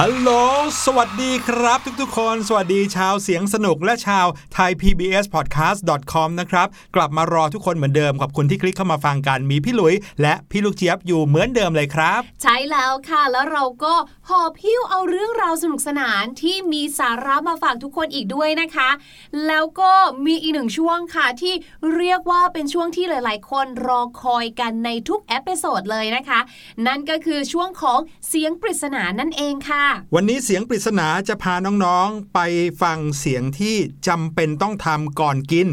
ฮัลโหล สวัสดีครับ ทุกๆ คน สวัสดีชาวเสียงสนุกและชาว Thai PBS Podcast com นะครับ กลับมารอทุกคนเหมือนเดิมขอบคุณที่คลิกเข้ามาฟังกัน มีพี่หลุย และพี่ลูกเจี๊ยบอยู่เหมือนเดิมเลยครับ ใช่แล้วค่ะ แล้วเราก็หอบหิ้วเอาเรื่องราวสนุกสนานที่มีสาระมาฝากทุกคนอีกด้วยนะคะ แล้วก็มีอีกหนึ่งช่วงค่ะที่เรียกว่าเป็นช่วงที่หลาย ๆ คนรอคอยกันในทุก episode เลยนะคะ นั่นก็คือช่วงของเสียงปริศนานั่นเองค่ะ วันนี้เสียงปริศนาจะพาน้องๆไปฟังเสียงที่จำเป็นต้องทำก่อนกิน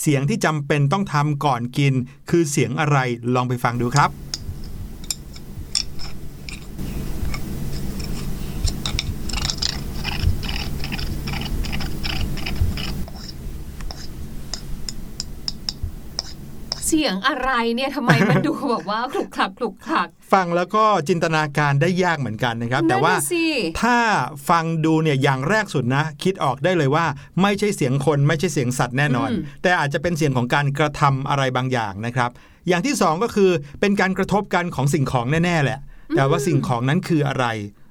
เสียงที่จำเป็นต้องทำก่อนกิน คือเสียงอะไรลองไปฟังดูครับ เสียงอะไรเนี่ยทำไมมันดูแบบว่าคลุกคลักคลุกคลัก ฟังแล้วก็จินตนาการได้ยากเหมือนกันนะครับ แต่ว่านั่นน่ะสิถ้าฟังดูเนี่ยอย่างแรกสุดนะ คิดออกได้เลยว่า ไม่ใช่เสียงคนไม่ใช่เสียงสัตว์แน่นอน แต่อาจจะเป็นเสียงของการกระทำอะไรบางอย่างนะครับ อย่างที่สองก็คือเป็นการกระทบกันของสิ่งของแน่ๆแหละ แต่ว่าสิ่งของนั้นคืออะไร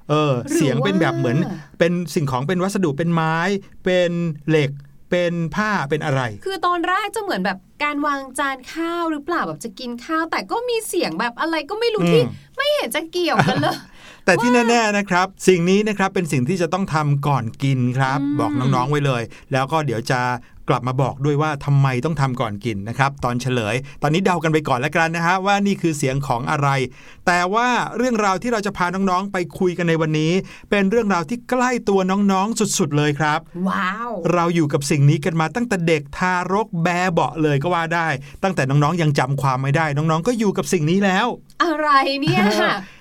เออเสียงเป็นแบบเหมือนเป็นสิ่งของเป็นวัสดุเป็นไม้ เป็นเหล็ก เป็นผ้าเป็นอะไร คือตอนแรกจะเหมือนแบบการวางจานข้าวหรือเปล่าแบบจะกินข้าว แต่ก็มีเสียงแบบอะไรก็ไม่รู้อืมที่ไม่เห็นจะเกี่ยวกันเลยแต่ที่แน่ๆนะครับ สิ่งนี้นะครับเป็นสิ่งที่จะต้องทำก่อนกินครับอืมบอกน้องๆไว้เลย แล้วก็เดี๋ยวจะ กลับมาบอกด้วยว่าทำไมต้องทำก่อนกินนะครับตอนเฉลย ตอนนี้เดากันไปก่อนแล้วกันนะฮะว่านี่คือเสียงของอะไร แต่ว่าเรื่องราวที่เราจะพาน้องๆ ไปคุยกันในวันนี้ เป็นเรื่องราวที่ใกล้ตัวน้องๆสุดๆเลยครับ ว้าว เราอยู่กับสิ่งนี้กันมาตั้งแต่เด็กทารกแบเบาะเลยก็ว่าได้ ตั้งแต่น้องๆยังจำความไม่ได้น้องๆ ก็อยู่กับสิ่งนี้แล้ว อะไรเนี่ย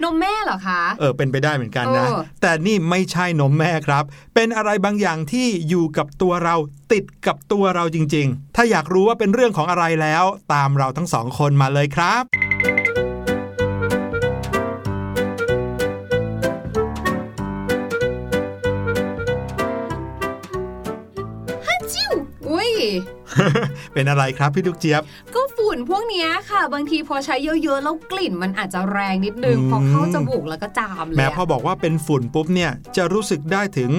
นมแม่เหรอคะเออเป็นไปได้เหมือนกันนะเออแต่นี่ไม่ใช่นมแม่ครับ เป็นอะไรบางอย่างที่อยู่กับตัวเราติดกับตัวัวเราจริง ๆ ถ้าอยากรู้ว่าเป็นเรื่องของอะไรแล้ว ตามเราทั้งสองคนมาเลยครับ เป็นอะไรครับพี่ลูกเจี๊ยบ ก็ฝุ่นพวกเนี้ยค่ะ บางทีพอใช้เยอะๆแล้วกลิ่นมันอาจจะแรงนิดนึงอืมพอเข้าจมูกแล้วก็จามเลยแม้อะพอบอกว่าเป็นฝุ่นปุ๊บเนี่ยจะรู้สึกได้ถึง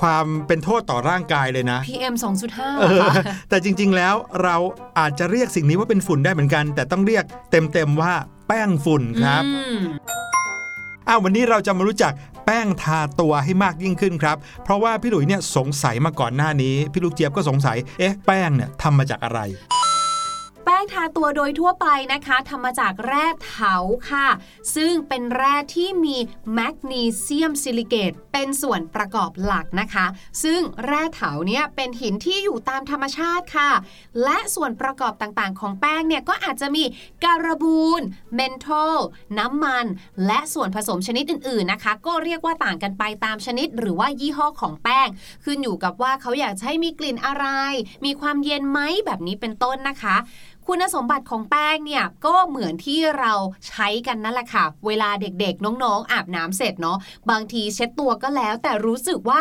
ความเป็นโทษต่อร่างกายเลยนะ PM 2.5เอเหรออคะแต่จริงๆแล้วเราอาจจะเรียกสิ่งนี้ว่าเป็นฝุ่นได้เหมือนกัน แต่ต้องเรียกเต็มๆว่าแป้งฝุ่นครับอืมอ้าววันนี้เราจะมารู้จัก แป้งทาตัวให้มากยิ่งขึ้นครับ เพราะว่าพี่หลุยเนี่ยสงสัยมาก่อนหน้านี้ พี่ลูกเจี๊ยบก็สงสัย เอ๊ะ แป้งเนี่ยทำมาจากอะไร แป้งทาตัวโดยทั่วไปนะคะทำมาจากแร่เถาค่ะ ซึ่งเป็นแร่ที่มีแมกนีเซียมซิลิเกตเป็นส่วนประกอบหลักนะคะ ซึ่งแร่เถาเนี่ยเป็นหินที่อยู่ตามธรรมชาติค่ะ และส่วนประกอบต่างๆ ของแป้งเนี่ยก็อาจจะมีการบูรเมนทอลน้ำมัน และส่วนผสมชนิดอื่นๆนะคะ ก็เรียกว่าต่างกันไปตามชนิดหรือว่ายี่ห้อของแป้ง ขึ้นอยู่กับว่าเขาอยากจะให้มีกลิ่นอะไร มีความเย็นไหมแบบนี้เป็นต้นนะคะ คุณสมบัติของแป้งเนี่ยก็เหมือนที่เราใช้กันนั่นแหละค่ะ เวลาเด็กๆ น้องๆ อาบน้ำเสร็จเนาะบางทีเช็ดตัวก็แล้ว แต่รู้สึกว่า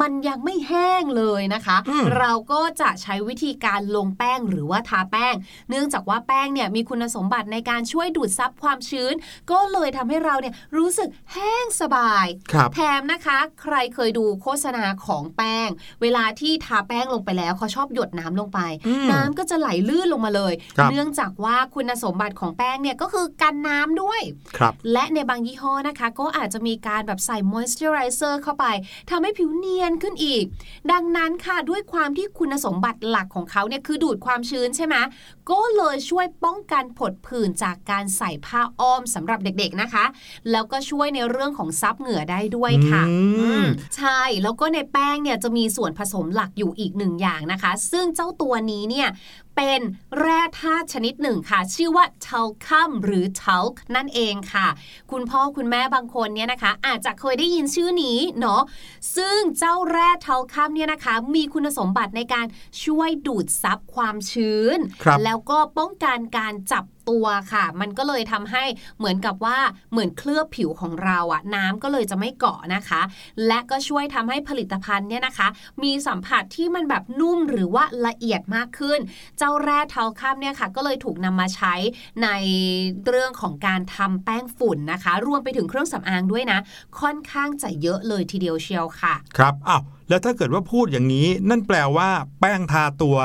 มันยังไม่แห้งเลยนะคะอืมเราก็จะใช้วิธีการลงแป้งหรือว่าทาแป้ง เนื่องจากว่าแป้งเนี่ยมีคุณสมบัติในการช่วยดูดซับความชื้น ก็เลยทำให้เราเนี่ยรู้สึกแห้งสบายครับแถมนะคะ ใครเคยดูโฆษณาของแป้ง เวลาที่ทาแป้งลงไปแล้วเขาชอบหยดน้ำลงไปอืมน้ำก็จะไหลลื่นลงมาเลยครับเนื่องจากว่าคุณสมบัติของแป้งเนี่ยก็คือกันน้ำด้วยครับและในบางยี่ห้อนะคะ ก็อาจจะมีการแบบใส่มอยส์เจอไรเซอร์เข้าไปทำให้ผิวเนียนขึ้นอีก ดังนั้นค่ะด้วยความที่คุณสมบัติหลักของเขาเนี่ยคือดูดความชื้นใช่ไหมก็เลยช่วยป้องกันผดผื่นจากการใส่ผ้าอ้อมสำหรับเด็กๆนะคะ แล้วก็ช่วยในเรื่องของซับเหงื่อได้ด้วยค่ะอืมอืมใช่แล้วก็ในแป้งเนี่ยจะมีส่วนผสมหลักอยู่อีกหนึ่งอย่างนะคะ ซึ่งเจ้าตัวนี้เนี่ย เป็นแร่ธาตุชนิดหนึ่งค่ะ ชื่อว่า talcum หรือ talc นั่นเองค่ะ คุณพ่อคุณแม่บางคนเนี่ยนะคะ อาจจะเคยได้ยินชื่อนี้เนาะซึ่งเจ้าแร่ talcum เนี่ยนะคะ มีคุณสมบัติในการช่วยดูดซับความชื้นครับแล้วก็ป้องกันการจับ ตัวค่ะ มันก็เลยทำให้เหมือนกับว่าเหมือนเคลือบผิวของเราอะน้ำก็เลยจะไม่เกาะนะคะ และก็ช่วยทำให้ผลิตภัณฑ์เนี่ยนะคะ มีสัมผัสที่มันแบบนุ่มหรือว่าละเอียดมากขึ้น เจ้าแร่เทาข้ามเนี่ยค่ะ ก็เลยถูกนำมาใช้ในเรื่องของการทำแป้งฝุ่นนะคะ รวมไปถึงเครื่องสำอางด้วยนะ ค่อนข้างจะเยอะเลยทีเดียวเชียวค่ะ ครับอ้าวแล้วถ้าเกิดว่าพูดอย่างนี้ นั่นแปลว่าแป้งทาตัว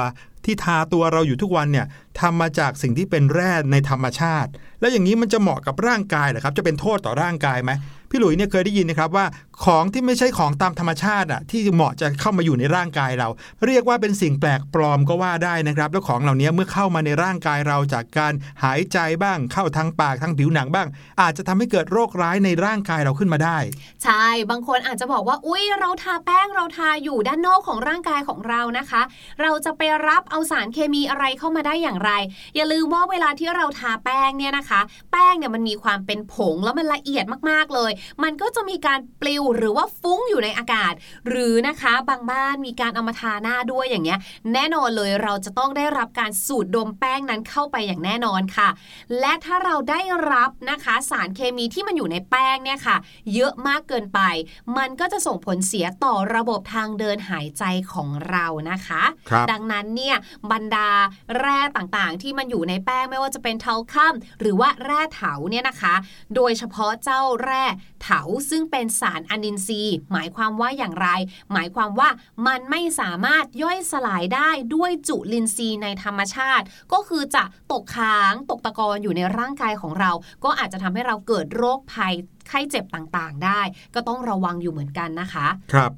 ที่ทาตัวเราอยู่ทุกวันเนี่ยทำมาจากสิ่งที่เป็นแร่ในธรรมชาติ แล้วอย่างนี้มันจะเหมาะกับร่างกายเหรอครับ จะเป็นโทษต่อร่างกายไหมพี่หลุยเนี่ยเคยได้ยินนะครับว่าของที่ไม่ใช่ของตามธรรมชาติอะที่เหมาะจะเข้ามาอยู่ในร่างกายเรา เรียกว่าเป็นสิ่งแปลกปลอมก็ว่าได้นะครับ แล้วของเหล่านี้เมื่อเข้ามาในร่างกายเราจากการหายใจบ้าง เข้าทางปากทางผิวหนังบ้าง อาจจะทำให้เกิดโรคร้ายในร่างกายเราขึ้นมาได้ ใช่บางคนอาจจะบอกว่าอุ้ยเราทาแป้งเราทาอยู่ด้านนอกของร่างกายของเรานะคะ เราจะไปรับเอาสารเคมีอะไรเข้ามาได้อย่างไร อย่าลืมว่าเวลาที่เราทาแป้งเนี่ยนะคะ แป้งเนี่ยมันมีความเป็นผงแล้วมันละเอียดมากๆเลย มันก็จะมีการปลิวหรือว่าฟุ้งอยู่ในอากาศ หรือนะคะบางบ้านมีการเอามาทาหน้าด้วยอย่างเงี้ย แน่นอนเลยเราจะต้องได้รับการสูดดมแป้งนั้นเข้าไปอย่างแน่นอนค่ะ และถ้าเราได้รับนะคะสารเคมีที่มันอยู่ในแป้งเนี่ยค่ะ เยอะมากเกินไป มันก็จะส่งผลเสียต่อระบบทางเดินหายใจของเรานะคะครับดังนั้นเนี่ยบรรดาแร่ต่างๆ ที่มันอยู่ในแป้งไม่ว่าจะเป็นเทาค่ำหรือว่าแร่เถาเนี่ยนะคะ โดยเฉพาะเจ้าแร่เถาซึ่งเป็นสารอนินทรีย์ หมายความว่าอย่างไร หมายความว่ามันไม่สามารถย่อยสลายได้ด้วยจุลินทรีย์ในธรรมชาติ ก็คือจะตกค้างตกตะกอนอยู่ในร่างกายของเรา ก็อาจจะทำให้เราเกิดโรคภัยไข้เจ็บต่างๆ ได้ ก็ต้องระวังอยู่เหมือนกันนะคะ ครับ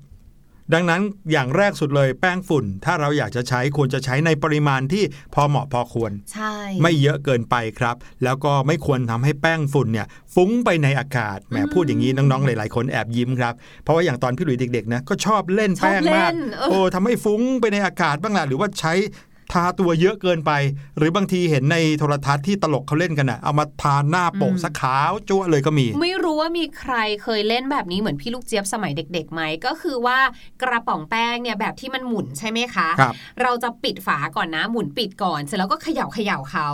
ดังนั้นอย่างแรกสุดเลยแป้งฝุ่น ถ้าเราอยากจะใช้ควรจะใช้ในปริมาณที่พอเหมาะพอควร ใช่ ไม่เยอะเกินไปครับ แล้วก็ไม่ควรทำให้แป้งฝุ่นเนี่ยฟุ้งไปในอากาศแหมพูดอย่างนี้น้องๆหลายๆคนแอบยิ้มครับ เพราะว่าอย่างตอนพี่หลุยเด็กๆนะก็ชอบเล่นชอบแป้งมากเล่นเออโอ้ทำให้ฟุ้งไปในอากาศบ้างล่ะหรือว่าใช้ ทาตัวเยอะเกินไป หรือบางทีเห็นในโทรทัศน์ที่ตลกเขาเล่นกันอะเอามาทาหน้าโปะสักขาวจั่วเลยก็มี ไม่รู้ว่ามีใครเคยเล่นแบบนี้เหมือนพี่ลูกเจี๊ยบสมัยเด็กๆไหมก็คือว่ากระป๋องแป้งเนี่ยแบบที่มันหมุนใช่ไหมคะครับเราจะปิดฝาก่อนนะหมุนปิดก่อน เสร็จแล้วก็เขย่าเขย่าเขา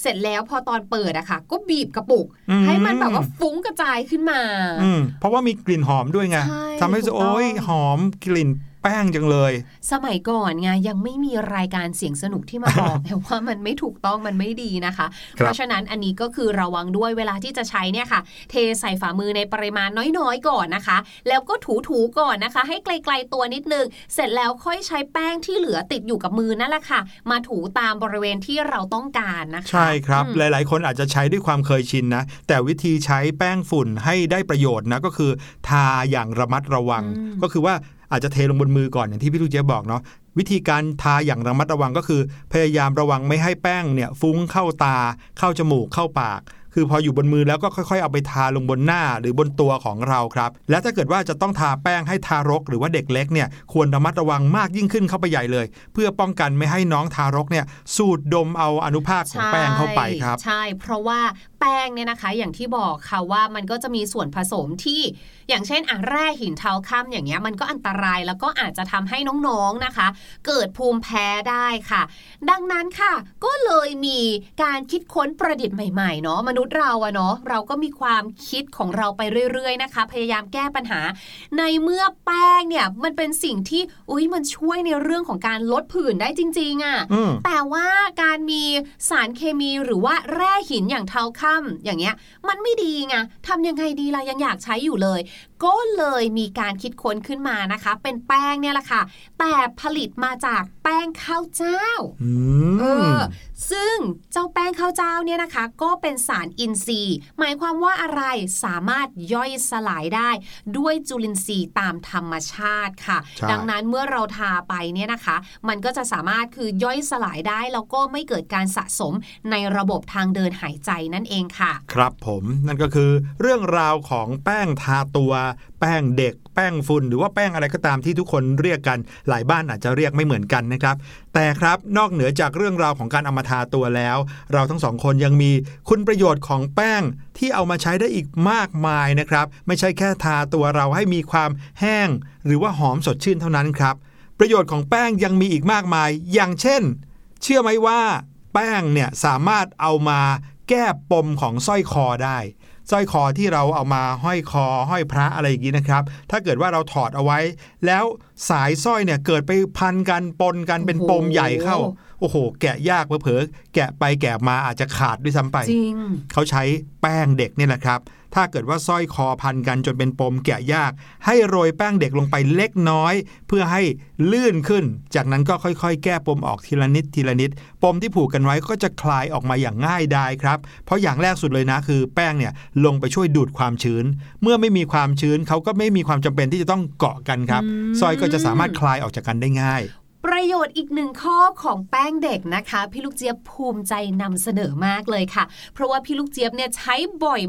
เสร็จแล้วพอตอนเปิดอะค่ะ ก็บีบกระปุกอืมให้มันแบบว่าฟุ้งกระจายขึ้นมาอืมเพราะว่ามีกลิ่นหอมด้วยไงใช่ทำให้ถูกต้องโอ้ยหอมกลิ่น แป้งจังเลย สมัยก่อนไงยังไม่มีรายการเสียงสนุกที่มาบอกแต่ว่ามันไม่ถูกต้องมันไม่ดีนะคะครับเพราะฉะนั้นอันนี้ก็คือระวังด้วยเวลาที่จะใช้เนี่ยค่ะ เทใส่ฝ่ามือในปริมาณน้อยๆก่อนนะคะ แล้วก็ถูๆก่อนนะคะ ให้ไกลๆตัวนิดนึง เสร็จแล้วค่อยใช้แป้งที่เหลือติดอยู่กับมือนั่นแหละค่ะ มาถูตามบริเวณที่เราต้องการนะคะ ใช่ครับอืมหลายๆ คนอาจจะใช้ด้วยความเคยชินนะ แต่วิธีใช้แป้งฝุ่นให้ได้ประโยชน์นะก็คือ ทาอย่างระมัดระวังก็คือว่า อาจจะเทลงบนมือก่อนอย่างที่พี่ลูกเจ๊ยบอกเนาะวิธีการทาอย่างระมัดระวังก็คือ พยายามระวังไม่ให้แป้งเนี่ยฟุ้งเข้าตาเข้าจมูกเข้าปาก คือพออยู่บนมือแล้วก็ค่อยๆ เอาไปทาลงบนหน้าหรือบนตัวของเราครับ และถ้าเกิดว่าจะต้องทาแป้งให้ทารก หรือว่าเด็กเล็กเนี่ยควรระมัดระวังมากยิ่งขึ้นเข้าไปใหญ่เลย เพื่อป้องกันไม่ให้น้องทารกเนี่ยสูดดมเอาอนุภาคของแป้งเข้าไปครับ ใช่ เพราะว่าแป้งเนี่ยนะคะอย่างที่บอกค่ะว่ามันก็จะมีส่วนผสมที่อย่างเช่นอะแร่หินเทาค่ำอย่างเงี้ยมันก็อันตรายแล้วก็อาจจะทำให้น้องๆนะคะ เกิดภูมิแพ้ได้ค่ะ ดังนั้นค่ะ ก็เลยมีการคิดค้นประดิษฐ์ใหม่ๆเนาะมนุษย์เราอะเนาะเราก็มีความคิดของเราไปเรื่อย ๆนะคะ พยายามแก้ปัญหา ในเมื่อแป้งเนี่ยมันเป็นสิ่งที่อุ้ยมันช่วยในเรื่องของการลดผื่นได้จริง ๆอะอืมแต่ว่าการมีสารเคมีหรือว่าแร่หินอย่างเทาค่ำอย่างเงี้ย มันไม่ดีไงทำยังไงดีล่ะยังอยากใช้อยู่เลย ก็เลยมีการคิดค้นขึ้นมานะคะ เป็นแป้งเนี่ยแหละค่ะ แต่ผลิตมาจากแป้งข้าวเจ้าอืเอมอซึ่งเจ้าแป้งข้าวเจ้าเนี่ยนะคะ ก็เป็นสารอินทรีย์ หมายความว่าอะไรสามารถย่อยสลายได้ ด้วยจุลินทรีย์ตามธรรมชาติค่ะใช่ดังนั้นเมื่อเราทาไปเนี่ยนะคะ มันก็จะสามารถคือย่อยสลายได้แล้วก็ไม่เกิดการสะสมในระบบทางเดินหายใจนั่นเองค่ะ ครับผมนั่นก็คือเรื่องราวของแป้งทาตัวแป้งเด็ก แป้งฝุ่นหรือว่าแป้งอะไรก็ตามที่ทุกคนเรียกกัน หลายบ้านอาจจะเรียกไม่เหมือนกันนะครับ แต่ครับนอกเหนือจากเรื่องราวของการเอามาทาตัวแล้ว เราทั้งสองคนยังมีคุณประโยชน์ของแป้งที่เอามาใช้ได้อีกมากมายนะครับ ไม่ใช่แค่ทาตัวเราให้มีความแห้ง หรือว่าหอมสดชื่นเท่านั้นครับ ประโยชน์ของแป้งยังมีอีกมากมาย อย่างเช่น เชื่อไหมว่าแป้งเนี่ยสามารถเอามาแก้ปมของสร้อยคอได้ สร้อยคอที่เราเอามาห้อยคอห้อยพระอะไรอย่างนี้นะครับ ถ้าเกิดว่าเราถอดเอาไว้ แล้วสายสร้อยเนี่ยเกิดไปพันกันปนกันเป็นปมใหญ่เข้า โอ้โห แกะยากเผลอๆแกะไปแกะมาอาจจะขาดด้วยซ้ำไปจริงเขาใช้แป้งเด็กเนี่ยแหละครับ ถ้าเกิดว่าสร้อยคอพันกันจนเป็นปมแกะยาก ให้โรยแป้งเด็กลงไปเล็กน้อย เพื่อให้ลื่นขึ้น จากนั้นก็ค่อยๆ แก้ปมออกทีละนิดทีละนิด ปมที่ผูกกันไว้ก็จะคลายออกมาอย่างง่ายดายครับ เพราะอย่างแรกสุดเลยนะคือ แป้งเนี่ยลงไปช่วยดูดความชื้น เมื่อไม่มีความชื้นเขาก็ไม่มีความจำเป็นที่จะต้องเกาะกันครับสร้อยก็จะสามารถคลายออกจากกันได้ง่าย ประโยชน์อีกหนึ่งข้อของแป้งเด็กนะคะ พี่ลูกเจี๊ยบภูมิใจนำเสนอมากเลยค่ะ เพราะว่าพี่ลูกเจี๊ยบเนี่ยใช้บ่อย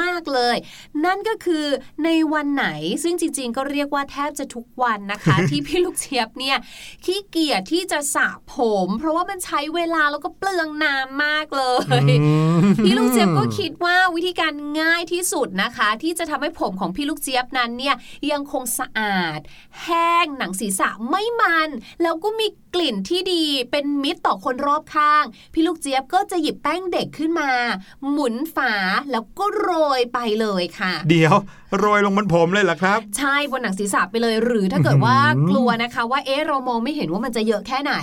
มาก ๆเลย นั่นก็คือในวันไหนซึ่งจริง ๆ ก็เรียกว่าแทบจะทุกวันนะคะ ที่พี่ลูกเจี๊ยบเนี่ยขี้เกียจที่จะสระผม เพราะว่ามันใช้เวลาแล้วก็เปลืองน้ำมากเลยพี่ลูกเจี๊ยบก็คิดว่าวิธีการง่ายที่สุดนะคะ ที่จะทำให้ผมของพี่ลูกเจี๊ยบนั้นเนี่ยยังคงสะอาด แห้งหนังศีรษะไม่มันแล้วก็มี กลิ่นที่ดีเป็นมิตรต่อคนรอบข้าง พี่ลูกเจี๊ยบก็จะหยิบแป้งเด็กขึ้นมา หมุนฝาแล้วก็โรยไปเลยค่ะ เดี๋ยวโรยลงบนผมเลยเหรอครับ ใช่บนหนังศีรษะไปเลย หรือถ้าเกิดว่าอื้อหือกลัวนะคะว่าเอ๊ะเรามองไม่เห็นว่ามันจะเยอะแค่ไหน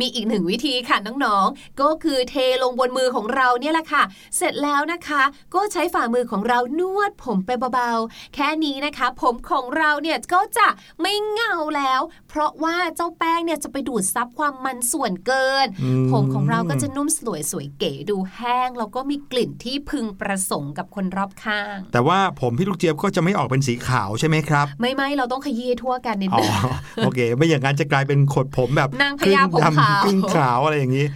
มีอีกหนึ่งวิธีค่ะน้องๆก็คือเทลงบนมือของเราเนี่ยแหละค่ะ เสร็จแล้วนะคะ ก็ใช้ฝ่ามือของเรานวดผมไปเบาๆ แค่นี้นะคะ ผมของเราเนี่ยก็จะไม่เงาแล้ว เพราะว่าเจ้าแป้งเนี่ยจะไปดูดซับความมันส่วนเกินอืมผมของเราก็จะนุ่มสวยสวยเก๋ดูแห้ง แล้วก็มีกลิ่นที่พึงประสงค์กับคนรอบข้าง แต่ว่าผมพี่ลูกเจี๊ยบก็จะไม่ออกเป็นสีขาวใช่ไหมครับ ไม่ไม่เราต้องขยี้ให้ทั่วกันนิดอ๋อนึงโอเค ไม่อย่างนั้นจะกลายเป็นขดผมแบบนางพครึ่ญางผมขาวดำครึ่งขาวอะไรอย่างนี้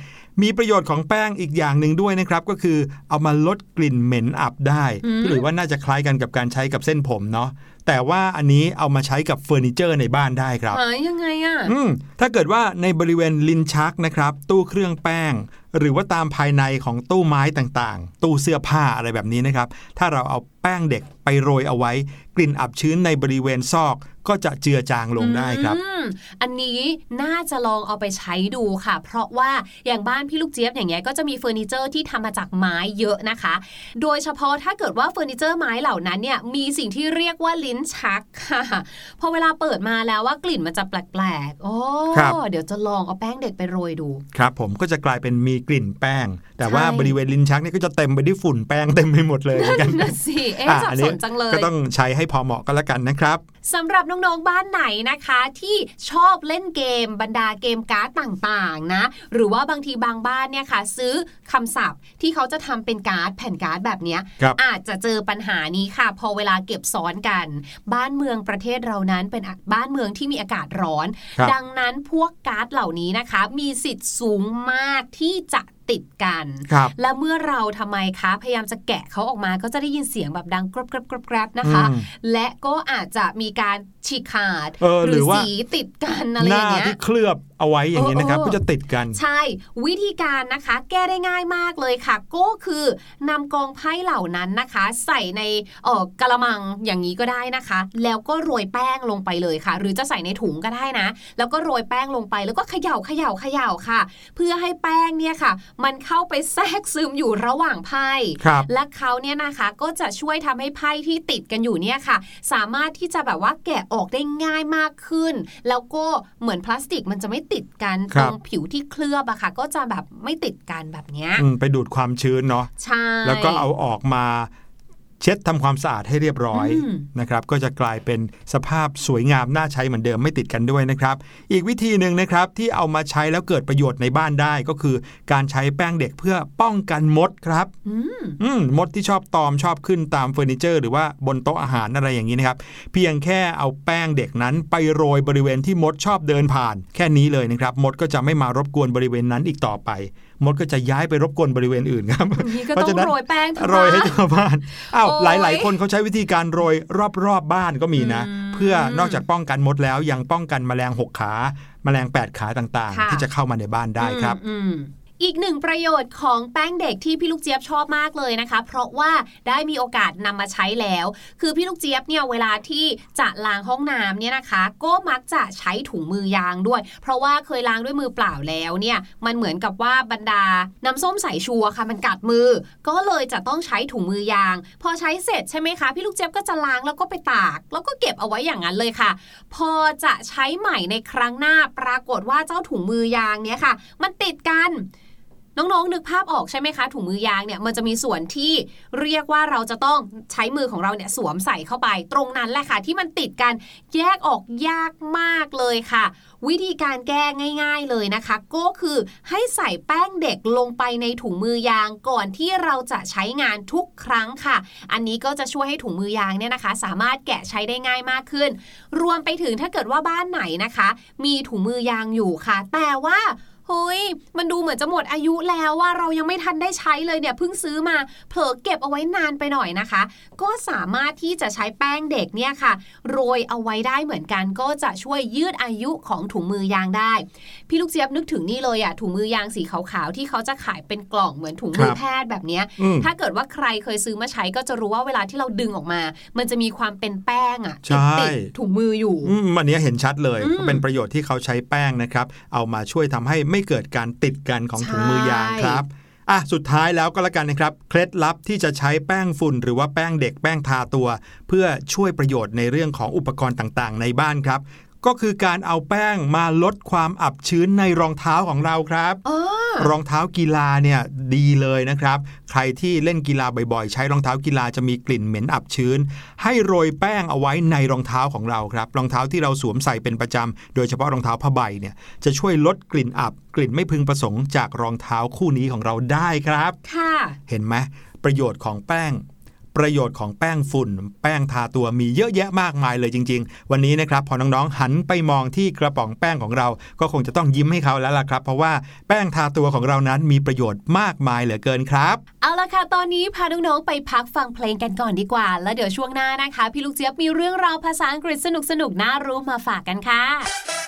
มีประโยชน์ของแป้งอีกอย่างหนึ่งด้วยนะครับ ก็คือเอามาลดกลิ่นเหม็นอับได้อืมหรือว่าน่าจะคล้ายกันกับการใช้กับเส้นผมเนาะ แต่ว่าอันนี้เอามาใช้กับเฟอร์นิเจอร์ในบ้านได้ครับหายยังไงอะอืมถ้าเกิดว่าในบริเวณลิ้นชักนะครับ ตู้เครื่องแป้ง หรือว่าตามภายในของตู้ไม้ต่างๆ ตู้เสื้อผ้าอะไรแบบนี้นะครับ ถ้าเราเอา แป้งเด็กไปโรยเอาไว้ กลิ่นอับชื้นในบริเวณซอกก็จะเจือจางลงได้ครับอืมอันนี้น่าจะลองเอาไปใช้ดูค่ะ เพราะว่าอย่างบ้านพี่ลูกเจี๊ยบอย่างเงี้ยก็จะมีเฟอร์นิเจอร์ที่ทำมาจากไม้เยอะนะคะ โดยเฉพาะถ้าเกิดว่าเฟอร์นิเจอร์ไม้เหล่านั้นเนี่ยมีสิ่งที่เรียกว่าลิ้นชักค่ะพอเวลาเปิดมาแล้วว่ากลิ่นมันจะแปลกๆโอ้ครับเดี๋ยวจะลองเอาแป้งเด็กไปโรยดู ครับผมก็จะกลายเป็นมีกลิ่นแป้ง แต่ว่าใช่บริเวณลิ้นชักเนี่ยก็จะเต็มไปด้วยฝุ่นแป้งเต็มไปหมดเลยเหมือนกันนั่นสิเอ๊ะอะสับอันสนี้นจังเลย ก็ต้องใช้ให้พอเหมาะก็แล้วกันนะครับสำหรับน้องๆบ้านไหนนะคะ ที่ชอบเล่นเกมบรรดาเกมการ์ดต่างๆนะหรือว่าบางทีบางบ้านเนี่ยค่ะ ซื้อคำศัพท์ที่เขาจะทำเป็นการ์ดแผ่นการ์ดแบบเนี้ยครับอาจจะเจอปัญหานี้ค่ะ พอเวลาเก็บซ้อนกัน บ้านเมืองประเทศเรานั้นเป็นบ้านเมืองที่มีอากาศร้อนครับดังนั้นพวกการ์ดเหล่านี้นะคะ มีสิทธิ์สูงมากที่จะ ติดกันครับและเมื่อเราทำไมคะ พยายามจะแกะเขาออกมาก็จะได้ยินเสียงแบบดังกรอบกรอบกรอบกรอบนะคะอืมและก็อาจจะมีการฉีกขาดเออหรือว่าสีติดกันอะไรหอน้าย่างเงี้ยที่เคลือบเอาไว้อย่างนี้นะครับเออเออก็จะติดกัน ใช่ วิธีการนะคะ แก้ได้ง่ายมากเลยค่ะ ก็คือนำกองไพ่เหล่านั้นนะคะ ใส่ในเออกระมังอย่างนี้ก็ได้นะคะ แล้วก็โรยแป้งลงไปเลยค่ะ หรือจะใส่ในถุงก็ได้นะ แล้วก็โรยแป้งลงไปแล้วก็เขย่าเขย่าเขย่าค่ะ เพื่อให้แป้งเนี่ยค่ะ มันเข้าไปแทรกซึมอยู่ระหว่างไพ่ครับและเขาเนี่ยนะคะก็จะช่วยทำให้ไพ่ที่ติดกันอยู่เนี่ยค่ะ สามารถที่จะแบบว่าแกะออกได้ง่ายมากขึ้น แล้วก็เหมือนพลาสติกมันจะไม่ติดกันครัตบรงผิวที่เคลือบอะค่ะ ก็จะแบบไม่ติดกันแบบเนี้ยอืมไปดูดความชื้นเนาะใช่แล้วก็เอาออกมา เช็ดทำความสะอาดให้เรียบร้อยอืมนะครับก็จะกลายเป็นสภาพสวยงามน่าใช้เหมือนเดิมไม่ติดกันด้วยนะครับ อีกวิธีหนึ่งนะครับที่เอามาใช้แล้วเกิดประโยชน์ในบ้านได้ก็คือการใช้แป้งเด็กเพื่อป้องกันมดครับอืมอืมมดที่ชอบตอมชอบขึ้นตามเฟอร์นิเจอร์ หรือว่าบนโต๊ะอาหารอะไรอย่างนี้นะครับ เพียงแค่เอาแป้งเด็กนั้นไปโรยบริเวณที่มดชอบเดินผ่าน แค่นี้เลยนะครับ มดก็จะไม่มารบกวนบริเวณนั้นอีกต่อไป มดก็จะย้ายไปรบกวนบริเวณอื่นครับนี่ก็เพราะต้อฉะงนั้นโรยแป้งทั้งโรยให้บ้านทั่วบ้านอ้าวโอ้หยลาย ๆ คนเขาใช้วิธีการโรยรอบๆบ้านก็มีนะอืมเพื่อนอกจากป้องกันมดแล้วยังป้องกันแมลงหกขา แมลงแปดขาต่างค่ะๆที่จะเข้ามาในบ้านได้ครับ อีกหนึ่งประโยชน์ของแป้งเด็กที่พี่ลูกเจี๊ยบชอบมากเลยนะคะ เพราะว่าได้มีโอกาสนำมาใช้แล้ว คือพี่ลูกเจี๊ยบเนี่ยเวลาที่จะล้างห้องน้ำเนี่ยนะคะ ก็มักจะใช้ถุงมือยางด้วย เพราะว่าเคยล้างด้วยมือเปล่าแล้วเนี่ยมันเหมือนกับว่าบรรดาน้ำส้มสายชูอะค่ะมันกัดมือ ก็เลยจะต้องใช้ถุงมือยาง พอใช้เสร็จใช่ไหมคะพี่ลูกเจี๊ยบก็จะล้างแล้วก็ไปตาก แล้วก็เก็บเอาไว้อย่างนั้นเลยค่ะ พอจะใช้ใหม่ในครั้งหน้าปรากฏว่าเจ้าถุงมือยางเนี่ยค่ะ มันติดกัน น้องๆนึกภาพออกใช่ไหมคะถุงมือยางเนี่ยมันจะมีส่วนที่เรียกว่าเราจะต้องใช้มือของเราเนี่ยสวมใส่เข้าไป ตรงนั้นแหละค่ะ ที่มันติดกันแยกออกยากมากเลยค่ะ วิธีการแก้ง่าย ๆเลยนะคะ ก็คือให้ใส่แป้งเด็กลงไปในถุงมือยางก่อนที่เราจะใช้งานทุกครั้งค่ะ อันนี้ก็จะช่วยให้ถุงมือยางเนี่ยนะคะ สามารถแกะใช้ได้ง่ายมากขึ้น รวมไปถึงถ้าเกิดว่าบ้านไหนนะคะ มีถุงมือยางอยู่ค่ะ แต่ว่า เฮ้ย มันดูเหมือนจะหมดอายุแล้วว่าเรายังไม่ทันได้ใช้เลยเนี่ยเพิ่งซื้อมา เผลอเก็บเอาไว้นานไปหน่อยนะคะ ก็สามารถที่จะใช้แป้งเด็กเนี่ยค่ะ โรยเอาไว้ได้เหมือนกันก็จะช่วยยืดอายุของถุงมือยางได้ พี่ลูกเจี๊ยบนึกถึงนี่เลยอะถุงมือยางสีขาวๆที่เขาจะขายเป็นกล่องเหมือนถุงมือครับแพทย์แบบเนี้ยอืมถ้าเกิดว่าใครเคยซื้อมาใช้ก็จะรู้ว่าเวลาที่เราดึงออกมา มันจะมีความเป็นแป้งอะใช่ติดถุงมืออยู่อืมอันเนี้ยเห็นชัดเลยอืมก็เป็นประโยชน์ที่เขาใช้แป้งนะครับ เอามาช่วยทำให้ไม่เกิดการติดกันของถุงมือยางใช่ครับอะสุดท้ายแล้วก็แล้วกันนะครับ เคล็ดลับที่จะใช้แป้งฝุ่น หรือว่าแป้งเด็กแป้งทาตัว เพื่อช่วยประโยชน์ในเรื่องของอุปกรณ์ต่างๆ ในบ้านครับ ก็คือการเอาแป้งมาลดความอับชื้นในรองเท้าของเราครับอ๋อรองเท้ากีฬาเนี่ยดีเลยนะครับ ใครที่เล่นกีฬาบ่อยๆ ใช้รองเท้ากีฬาจะมีกลิ่นเหม็นอับชื้น ให้โรยแป้งเอาไว้ในรองเท้าของเราครับ รองเท้าที่เราสวมใส่เป็นประจำ โดยเฉพาะรองเท้าผ้าใบเนี่ยจะช่วยลดกลิ่นอับ กลิ่นไม่พึงประสงค์จากรองเท้าคู่นี้ของเราได้ครับ ค่ะ เห็นไหมประโยชน์ของแป้ง ประโยชน์ของแป้งฝุ่น แป้งทาตัวมีเยอะแยะมากมายเลยจริง ๆ วันนี้นะครับพอน้องๆหันไปมองที่กระป๋องแป้งของเรา ก็คงจะต้องยิ้มให้เขาแล้วล่ะครับ เพราะว่าแป้งทาตัวของเรานั้นมีประโยชน์มากมายเหลือเกินครับ เอาละค่ะตอนนี้พาน้องๆไปพักฟังเพลงกันก่อนดีกว่า แล้วเดี๋ยวช่วงหน้านะคะ พี่ลูกเจี๊ยบมีเรื่องราวภาษาอังกฤษสนุกๆน่ารู้มาฝากกันค่ะ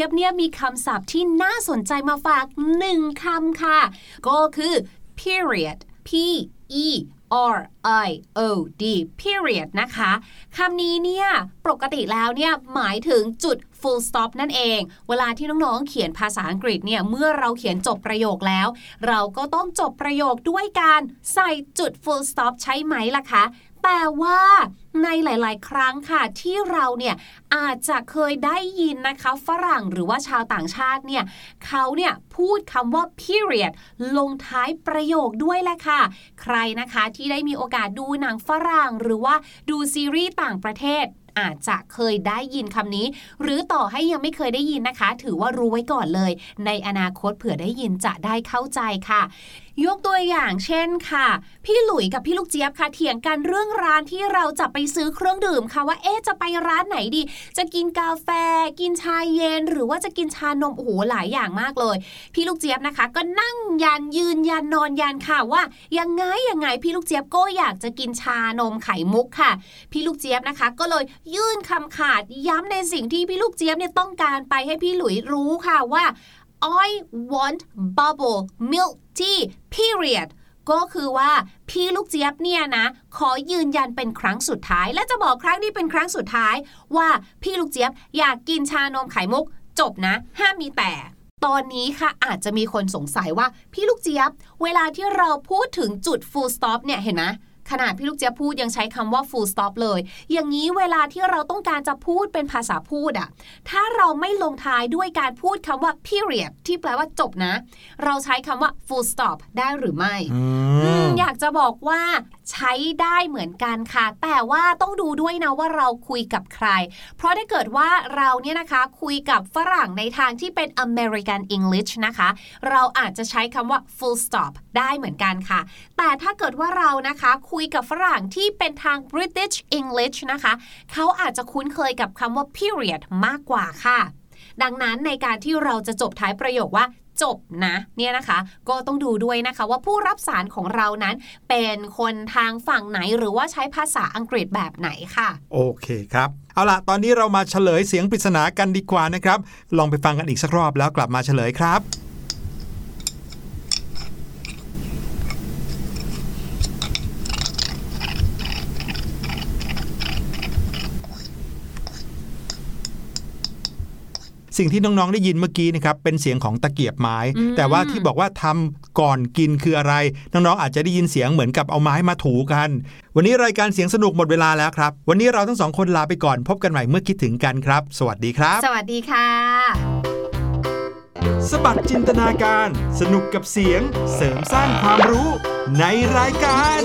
จี๊ยบเนี่ยมีคำศัพท์ที่น่าสนใจมาฝากหนึ่งคำค่ะ ก็คือ period p e R I O D period นะคะ คำนี้เนี่ย ปกติแล้วเนี่ย หมายถึงจุด full stop นั่นเอง เวลาที่น้องๆ เขียนภาษาอังกฤษเนี่ย เมื่อเราเขียนจบประโยคแล้ว เราก็ต้องจบประโยคด้วยการใส่จุด full stop ใช่ไหมล่ะคะ แต่ว่าในหลาย ๆ ครั้งค่ะที่เราเนี่ยอาจจะเคยได้ยินนะคะฝรั่งหรือว่าชาวต่างชาติเนี่ยเขาเนี่ยพูดคำว่า period ลงท้ายประโยคด้วยแหละค่ะ ใครนะคะที่ได้มีโอกาสดูหนังฝรั่งหรือว่าดูซีรีส์ต่างประเทศอาจจะเคยได้ยินคำนี้ หรือต่อให้ยังไม่เคยได้ยินนะคะ ถือว่ารู้ไว้ก่อนเลย ในอนาคตเผื่อได้ยินจะได้เข้าใจค่ะยกตัวอย่างเช่นค่ะ พี่หลุยกับพี่ลูกเจี๊ยบค่ะเถียงกันเรื่องร้านที่เราจะไปซื้อเครื่องดื่มค่ะว่าเอ๊ะจะไปร้านไหนดี จะกินกาแฟ กินชาเย็น หรือว่าจะกินชานมโอ้โหหลายอย่างมากเลย พี่ลูกเจี๊ยบนะคะ ก็นั่งยันยืนยันนอนยันค่ะว่ายังไงยังไงพี่ลูกเจี๊ยบก็อยากจะกินชานมไข่มุกค่ะ พี่ลูกเจี๊ยบนะคะ ก็เลยยื่นคำขาดย้ำในสิ่งที่พี่ลูกเจี๊ยบเนี่ยต้องการไปให้พี่หลุยรู้ค่ะว่า I want bubble milk ที่ period ก็คือว่าพี่ลูกเจี๊ยบเนี่ยนะ ขอยืนยันเป็นครั้งสุดท้าย และจะบอกครั้งนี้เป็นครั้งสุดท้าย ว่าพี่ลูกเจี๊ยบอยากกินชานมไข่มุก จบนะ ห้ามมีแต่ ตอนนี้ค่ะอาจจะมีคนสงสัยว่าพี่ลูกเจี๊ยบ เวลาที่เราพูดถึงจุด full stop เนี่ยเห็นไหม ขนาดพี่ลูกเจี๊ยบพูดยังใช้คำว่า full stop เลย อย่างนี้เวลาที่เราต้องการจะพูดเป็นภาษาพูดอะถ้าเราไม่ลงท้ายด้วยการพูดคำว่า period ที่แปลว่าจบนะ เราใช้คำว่า full stop ได้หรือไม่อือืมมอยากจะบอกว่า ใช้ได้เหมือนกันค่ะ แต่ว่าต้องดูด้วยนะว่าเราคุยกับใคร เพราะถ้าเกิดว่าเราเนี่ยนะคะคุยกับฝรั่งในทางที่เป็น American English นะคะ เราอาจจะใช้คำว่า full stop ได้เหมือนกันค่ะ แต่ถ้าเกิดว่าเรานะคะคุยกับฝรั่งที่เป็นทาง British English นะคะ เขาอาจจะคุ้นเคยกับคำว่า period มากกว่าค่ะดังนั้นในการที่เราจะจบท้ายประโยคว่า จบนะเนี่ยนะคะ ก็ต้องดูด้วยนะคะว่าผู้รับสารของเรานั้นเป็นคนทางฝั่งไหนหรือว่าใช้ภาษาอังกฤษแบบไหนค่ะ โอเคครับ เอาล่ะ ตอนนี้เรามาเฉลยเสียงปริศนากันดีกว่านะครับ ลองไปฟังกันอีกสักรอบแล้วกลับมาเฉลยครับ สิ่งที่น้องๆได้ยินเมื่อกี้นะครับเป็นเสียงของตะเกียบไม้อืมแต่ว่าที่บอกว่าทำก่อนกินคืออะไร น้องๆอาจจะได้ยินเสียงเหมือนกับเอาไม้มาถูกัน วันนี้รายการเสียงสนุกหมดเวลาแล้วครับ วันนี้เราทั้งสองคนลาไปก่อน พบกันใหม่เมื่อคิดถึงกันครับ สวัสดีครับ สวัสดีค่ะ สบัดจินตนาการ สนุกกับเสียงเสริมสร้างความรู้ในรายการ